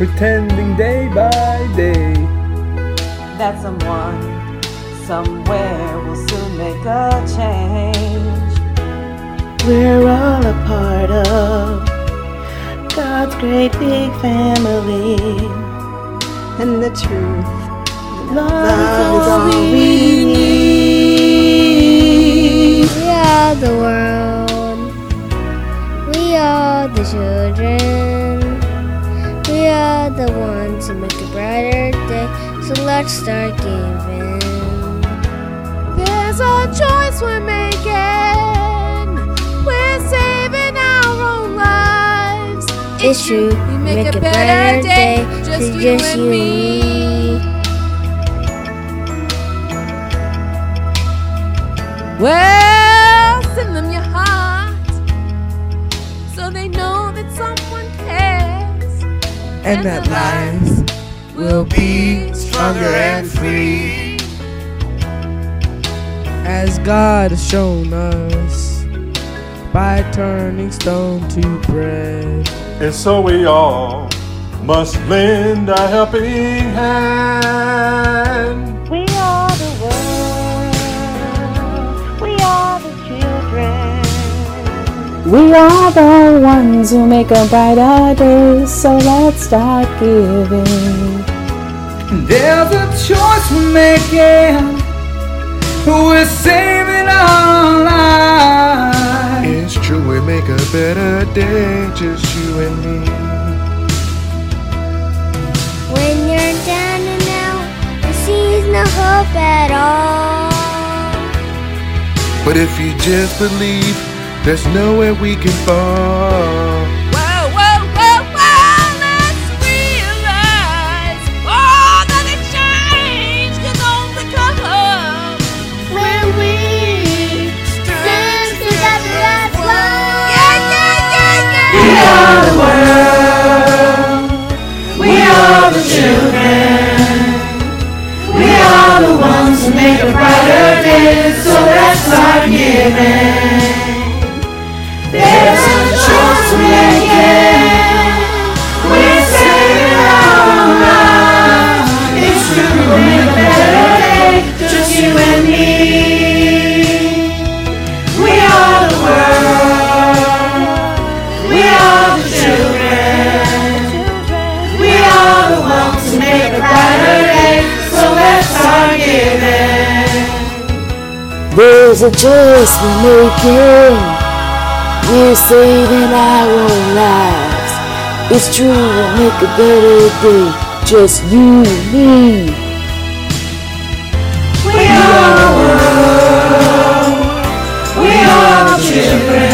Pretending day by day. that someone somewhere will soon make a change. We're all a part of God's great big family. And the truth, Love, love is all we need. We are the world. We are the children. Who make a brighter day. So let's start giving. There's a choice we're making. We're saving our own lives. It's true. We make, a better day, just, you, and me. Well, send them your heart so they know that someone cares. And that lives will be stronger and free. As God has shown us by turning stone to bread. And so we all must lend a helping hand. We are the world. We are the ones who make a brighter day, so let's start giving. There's a choice we're making. We're saving our lives. It's true, we make a better day, just you and me. When you're down and out and sees no hope at all. But if you just believe, there's nowhere we can fall. Whoa, whoa, whoa, whoa, let's realize all that a change can only come When we stand together as one. Yeah, yeah, yeah, yeah. We are the world. We are the children. We are the ones who make a brighter day, so let's start giving. There's a choice we're making. We're saving our lives. It's true, we'll make a better day. Just you and me. We are the world. We are the children.